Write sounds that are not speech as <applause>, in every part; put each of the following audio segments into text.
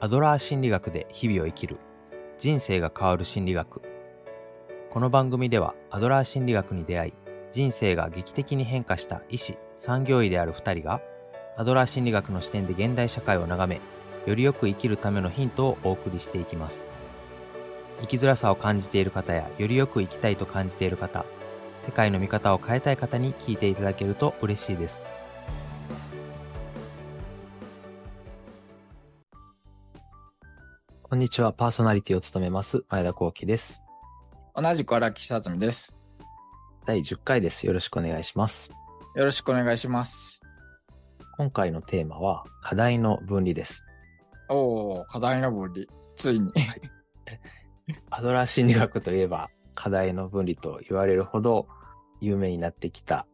アドラー心理学で日々を生きる。人生が変わる心理学。この番組ではアドラー心理学に出会い人生が劇的に変化した医師産業医である2人がアドラー心理学の視点で現代社会を眺めよりよく生きるためのヒントをお送りしていきます。生きづらさを感じている方やよりよく生きたいと感じている方世界の見方を変えたい方に聞いていただけると嬉しいです。こんにちはパーソナリティを務めます前田幸喜です同じく荒木さつみです。第10回ですよろしくお願いしますよろしくお願いします。今回のテーマは課題の分離ですおー、課題の分離。ついに。<laughs> アドラー心理学といえば課題の分離と言われるほど有名になってきた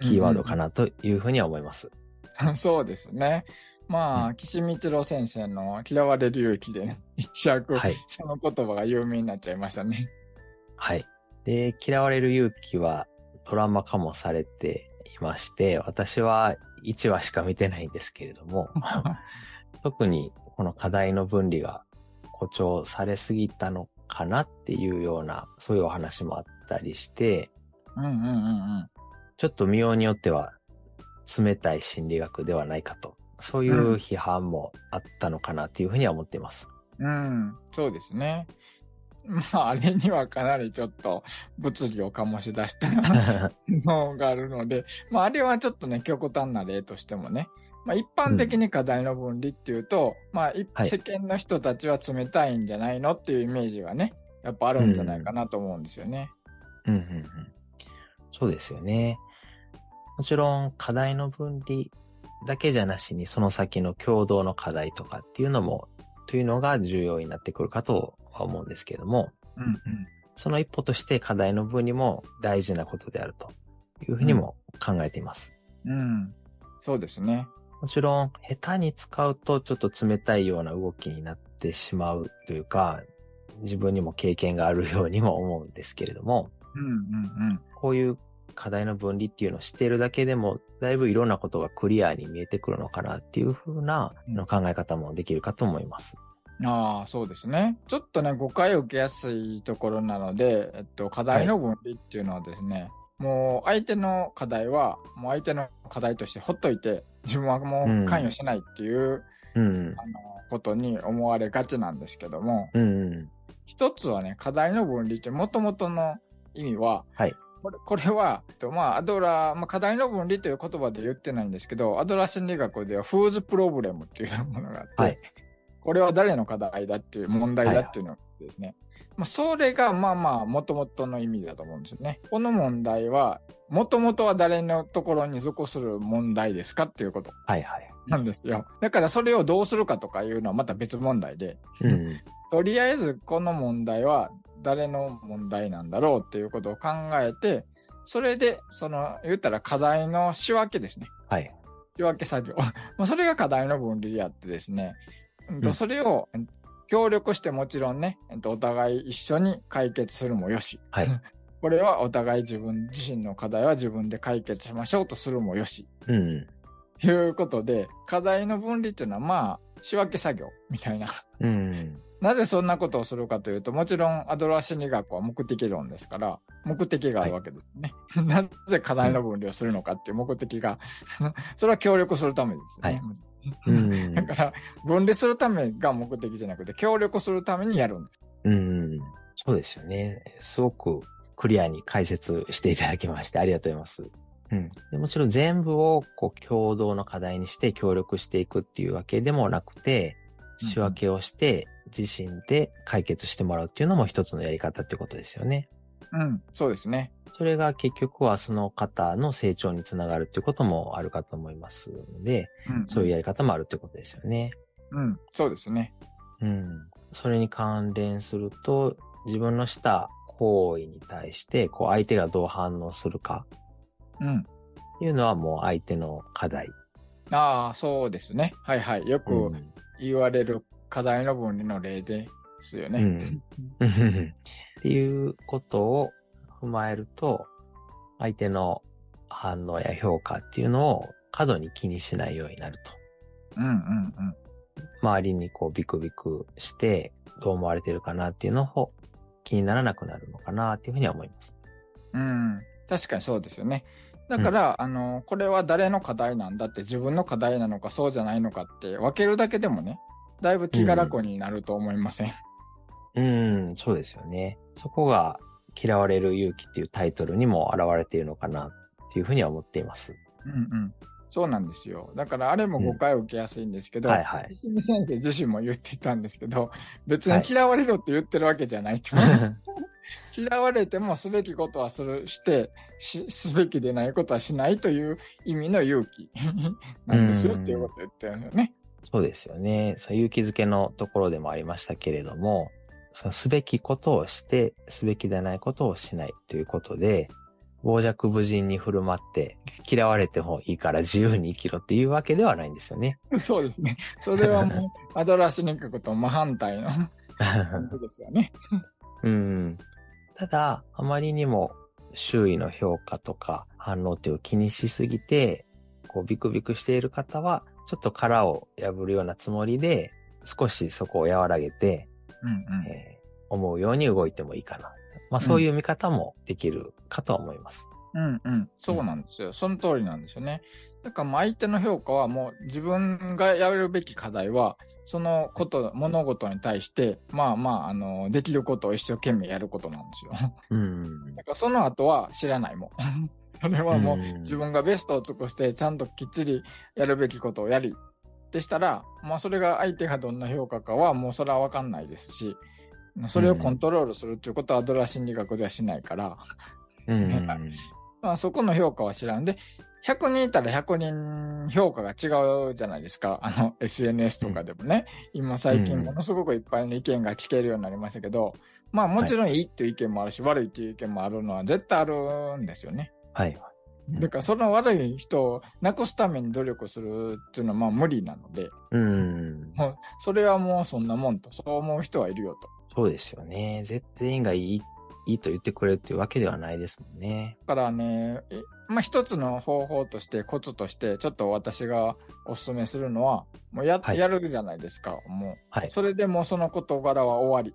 キーワードかなというふうには思います。<laughs> そうですね。まあ、う岸光郎先生の嫌われる勇気でね、<laughs> 一躍、はい。その言葉が有名になっちゃいましたね。はい。で、嫌われる勇気はドラマ化もされていまして、私は1話しか見てないんですけれども、<laughs> 特にこの課題の分離が誇張されすぎたのかなっていうような、そういうお話もあったりして、うんうんうんちょっと見ようによっては冷たい心理学ではないかと、そういう批判もあったのかなっていうふうには思っています。うん。うん、そうですね。まあ、あれにはかなりちょっと物議を醸し出した <laughs> のがあるので、まあ、あれはちょっとね、極端な例としてもね、まあ、一般的に課題の分離っていうと、まあ、いはい世間の人たちは冷たいんじゃないのっていうイメージがね、やっぱあるんじゃないかなと思うんですよね。うんうんうん、そうですよね。もちろん課題の分離だけじゃなしにその先の共同の課題とかっていうのも、というのが重要になってくるかとは思うんですけれども、うんうん。その一歩として課題の分離も大事なことであるというふうにも考えています。うん。そうですね。もちろん、下手に使うとちょっと冷たいような動きになってしまうというか、自分にも経験があるようにも思うんですけれども、うんうんこういう課題の分離っていうのを知っているだけでも、だいぶいろんなことがクリアに見えてくるのかなっていうふうな考え方もできるかと思います。うん。ああ、そうですね。ちょっとね、誤解を受けやすいところなので、えっと、課題の分離っていうのはですね、もう相手の課題は、もう相手の課題としてほっといて、自分はもう関与しないっていう、うん。あの、ことに思われがちなんですけども、うん。一つはね、課題の分離って元々の意味は、はいこれこれは、えっとまあ、アドラー、まあ、課題の分離という言葉で言ってないんですけど、アドラー心理学ではフーズプロブレムっていうものがあって、はいこれは誰の課題だっていう問題だっていうのですね。まあ、それがまあまあ、元々の意味だと思うんですよね。この問題は、元々は誰のところに属する問題ですかっていうことはいはい。なんですよ。だからそれをどうするかとかいうのはまた別問題で、うん。とりあえずこの問題は誰の問題なんだろうっていうことを考えて、それで、その、言ったら課題の仕分けですね。はい。仕分け作業。<laughs> まあそれが課題の分離であってですね、うんそれをうん協力してもちろんね、お互い一緒に解決するもよし。はい。<laughs> これはお互い自分自身の課題は自分で解決しましょうとするもよし。うん。いうことで、課題の分離っていうのはまあ、仕分け作業みたいなうん。なぜそんなことをするかというと、もちろんアドラー心理学は目的論ですから、目的があるわけですね。<laughs> なぜ課題の分離をするのかっていう目的が、<laughs> それは協力するためですよね。うん <laughs> だ。から、分離するためが目的じゃなくて、協力するためにやるんです。うん。そうですよね。すごくクリアに解説していただきましてありがとうございます。うん。でもちろん全部をこう共同の課題にして協力していくっていうわけでもなくて、うん仕分けをして自身で解決してもらうっていうのも一つのやり方ってことですよね。うん、そうですね。それが結局はその方の成長につながるっていうこともあるかと思いますので、うん、そういうやり方もあるってことですよね。うん、そうですね。うん。それに関連すると、自分のした行為に対して、こう相手がどう反応するかうん。っていうのはもう相手の課題。ああ、そうですね。はいはい。よくうん言われる課題の分離の例ですよね。うん <laughs> っていうことを踏まえると、相手の反応や評価っていうのを過度に気にしないようになると。うんうんうん。周りにこうビクビクしてどう思われてるかなっていうのを気にならなくなるのかなっていうふうには思います。うん。確かにそうですよね。だから、あの、これは誰の課題なんだって自分の課題なのかそうじゃないのかって分けるだけでもね、だいぶ気が楽になると思いません？うん、そうですよね。そこが嫌われる勇気っていうタイトルにも現れているのかなっていうふうには思っています。うんうん。そうなんですよ。だからあれも誤解を受けやすいんですけど、はいはい。石見先生自身も言ってたんですけど、別にはい嫌われろって言ってるわけじゃないと。<laughs> 嫌われてもすべきことはする、して、し、すべきでないことはしないという意味の勇気 <laughs> なんですようんっていうことを言ってるんですよね。そうですよね。そう勇気づけのところでもありましたけれども、そのすべきことをして、すべきでないことをしないということで、傍若無人に振る舞って、嫌われてもいいから自由に生きろっていうわけではないんですよね。そうですね。それはもう、アドラー心理学と真反対の感 <laughs> じですよね。うん。ただ、あまりにも周囲の評価とか反応っていうを気にしすぎて、こうビクビクしている方は、ちょっと殻を破るようなつもりで、少しそこを和らげて、うんうん。えー思うように動いてもいいかな。まあそういう見方もできるかとは思います。うんうん。そうなんですよ。その通りなんですよね。だからまあ相手の評価はもう自分がやるべき課題は、そのこと、物事に対して、まあまあ、あの、できることを一生懸命やることなんですよ。うん。<laughs> だからその後は知らないもん。<laughs> それはもううん自分がベストを尽くして、ちゃんときっちりやるべきことをやり。でしたら、まあそれが相手がどんな評価かはもうそれはわかんないですし、それをコントロールするっていうことはアドラー心理学ではしないから、うん。まあそこの評価は知らんで、100人いたら100人評価が違うじゃないですか。あの SNS とかでもね。今最近うんものすごくいっぱいの意見が聞けるようになりましたけど、まあもちろんいいっていう意見もあるし、悪いっていう意見もあるのは絶対あるんですよね。はい。だからその悪い人をなくすために努力するっていうのはまあ無理なので、うん。もうそれはもうそんなもんと、そう思う人はいるよと。そうですよね。絶対員がいい、いいと言ってくれるっていうわけではないですもんね。だからね、えまあ一つの方法として、コツとして、ちょっと私がお勧めするのは、もうや,、はいやるじゃないですか、もう。はい。それでもうその事柄は終わり。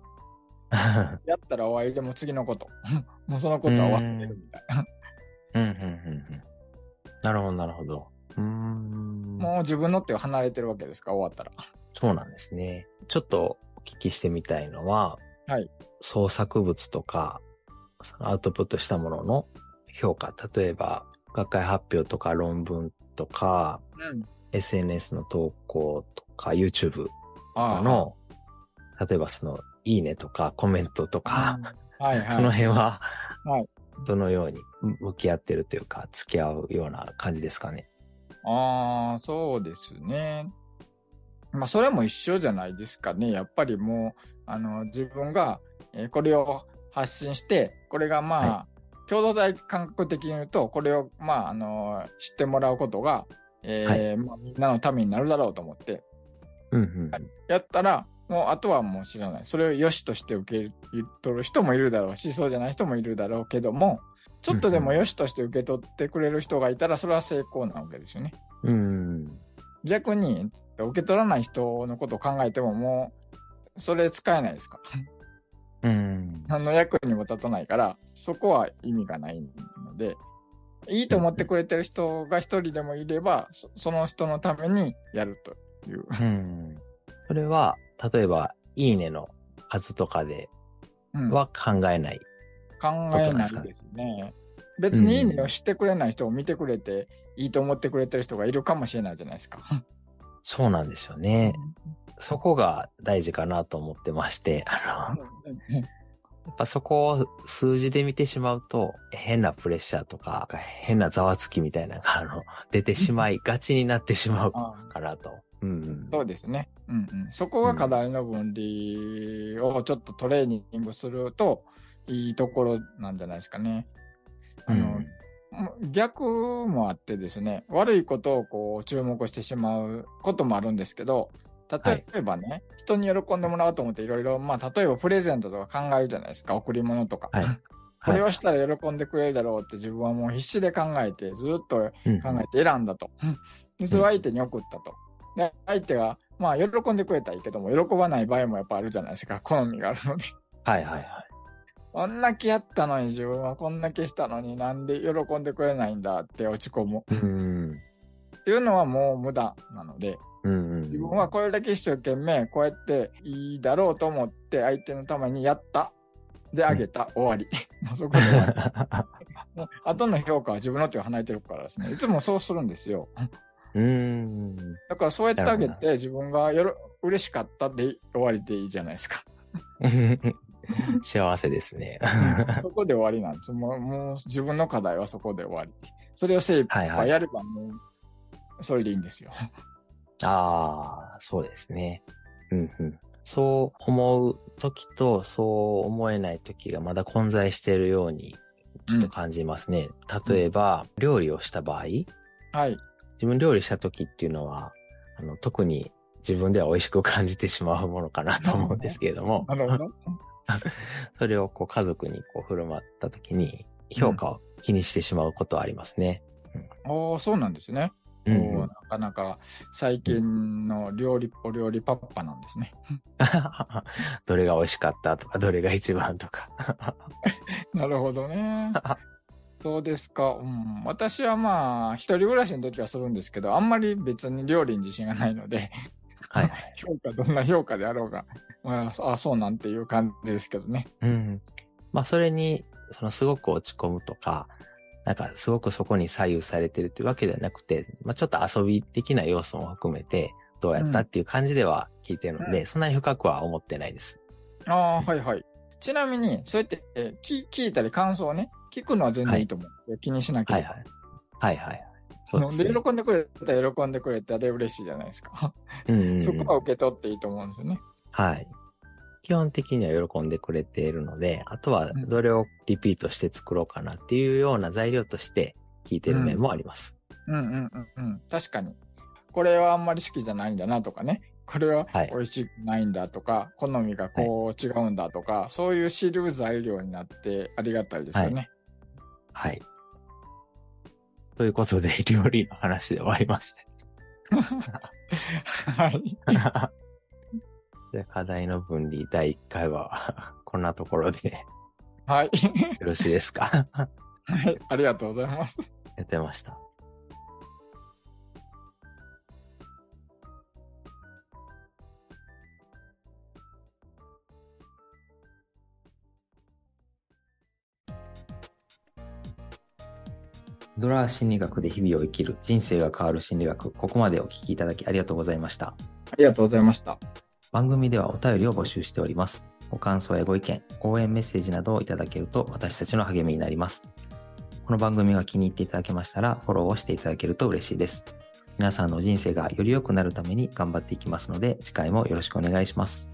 <laughs> やったら終わりでもう次のこと。<laughs> もうそのことは忘れるみたいな。うん、うん、うん、うん。なるほど、なるほど。うーん。もう自分の手を離れてるわけですか、終わったら。そうなんですね。ちょっとお聞きしてみたいのは、はい。創作物とか、そのアウトプットしたものの評価、例えば学会発表とか論文とか、うん。SNS の投稿とか、YouTube ああの、例えばその、いいねとかコメントとか、はいはい。<laughs> その辺は、はいどのように向き合ってるというか、付き合うような感じですかね。ああ、そうですね。まあ、それも一緒じゃないですかね。やっぱりもう、あの、自分が、えーこれを発信して、これがまあ、は共同体感覚的に言うと、これを、まあ、あの、知ってもらうことが、えーまあ、みんなのためになるだろうと思って、うんうん。やったら、もう、あとはもう知らない。それを良しとして受け取る人もいるだろうし、そうじゃない人もいるだろうけども、ちょっとでも良しとして受け取ってくれる人がいたら、それは成功なわけですよね。うん。逆に受け取らない人のことを考えてももうそれ使えないですか？うん。何の役にも立たないからそこは意味がないのでいいと思ってくれてる人が一人でもいればそその人のためにやるといううん。それは、例えば、いいねの数とかでうんは考えない。考えないですね別にいいねをしてくれない人を見てくれていいと思ってくれてる人がいるかもしれないじゃないですか。そうなんですよね。そこが大事かなと思ってまして、あの、やっぱそこを数字で見てしまうと、変なプレッシャーとか、変なざわつきみたいなのが、あの、出てしまいがちになってしまうあかなと。うんそうですね。うんうん。そこが課題の分離をちょっとトレーニングするといいところなんじゃないですかね。あの、うん逆もあってですね、悪いことをこう注目してしまうこともあるんですけど、例えばね、人に喜んでもらおうと思っていろいろ、まあ例えばプレゼントとか考えるじゃないですか、贈り物とか。はい <laughs> これをしたら喜んでくれるだろうって自分はもう必死で考えて、ずっとうん考えて選んだと。で、それを相手に送ったと。で、相手がまあ、喜んでくれたらいいけども、喜ばない場合もやっぱあるじゃないですか。好みがあるので。はいはいはい。こんだけやったのに自分はこんだけしたのになんで喜んでくれないんだ？って落ち込む。うん。っていうのはもう無駄なので、うんうん。自分はこれだけ一生懸命こうやっていいだろうと思って相手のためにやった。で、あげた。終わり。<laughs> もうそこで終わり。<laughs> もう後の評価は自分の手を離れてるからですね。いつもそうするんですよ。うーん。だからそうやってあげて自分がよろ嬉しかったで終わりでいいじゃないですか。<laughs> <laughs> 幸せですね。<laughs> そこで終わりなんです。もうもう自分の課題はそこで終わり。それを精一はいはい杯やればもう、それでいいんですよ。ああ、そうですね。うんうん。そう思う時とそう思えない時がまだ混在しているようにちょっと感じますね。例えば、料理をした場合、はい。自分料理した時っていうのは、あの、特に自分では美味しく感じてしまうものかなと思うんですけれども、<laughs> なるほど。<laughs> それをこう家族にこう振る舞った時に評価を気にしてしまうことはありますね。ああ、そうなんですね。うんなかなか最近の料理、お料理パッパなんですね。<laughs> どれが美味しかったとか、どれが一番とか。<laughs> なるほどね。そうですか。うん、私はまあ、一人暮らしの時はするんですけど、あんまり別に料理に自信がないので、はい。評価、どんな評価であろうが、まあ、あそうなんていう感じですけどね。うん。まあ、それに、そのすごく落ち込むとか、なんかすごくそこに左右されてるっていうわけではなくて、まあ、ちょっと遊び的な要素も含めて、どうやったっていう感じでは聞いてるので、うそんなに深くは思ってないです。ああ、はいはい。ちなみに、そうやって、えー聞聞いたり感想をね、聞くのは全然いいと思うんですよ。気にしなければ。はいはい。はいはい。そうでね。喜んでくれたら喜んでくれたで嬉しいじゃないですか。うんうんうんそこは受け取っていいと思うんですよね。はい。基本的には喜んでくれているので、あとはうんどれをリピートして作ろうかなっていうような材料として聞いてる面もあります。うんうんうんうん。確かに。これはあんまり好きじゃないんだなとかね。これははい美味しくないんだとか、好みがこう違うんだとか、そういう知る材料になってありがたいですよね。はい。ということで、料理の話で終わりました。はい。<laughs> じゃあ課題の分離第1回はこんなところではい。よろしいですか？はい。ありがとうございます。やってました。ドラー心理学で日々を生きる人生が変わる心理学ここまでお聞きいただきありがとうございました。ありがとうございました。番組ではお便りを募集しております。ご感想やご意見、応援メッセージなどをいただけると私たちの励みになります。この番組が気に入っていただけましたらフォローをしていただけると嬉しいです。皆さんの人生がより良くなるために頑張っていきますので次回もよろしくお願いします。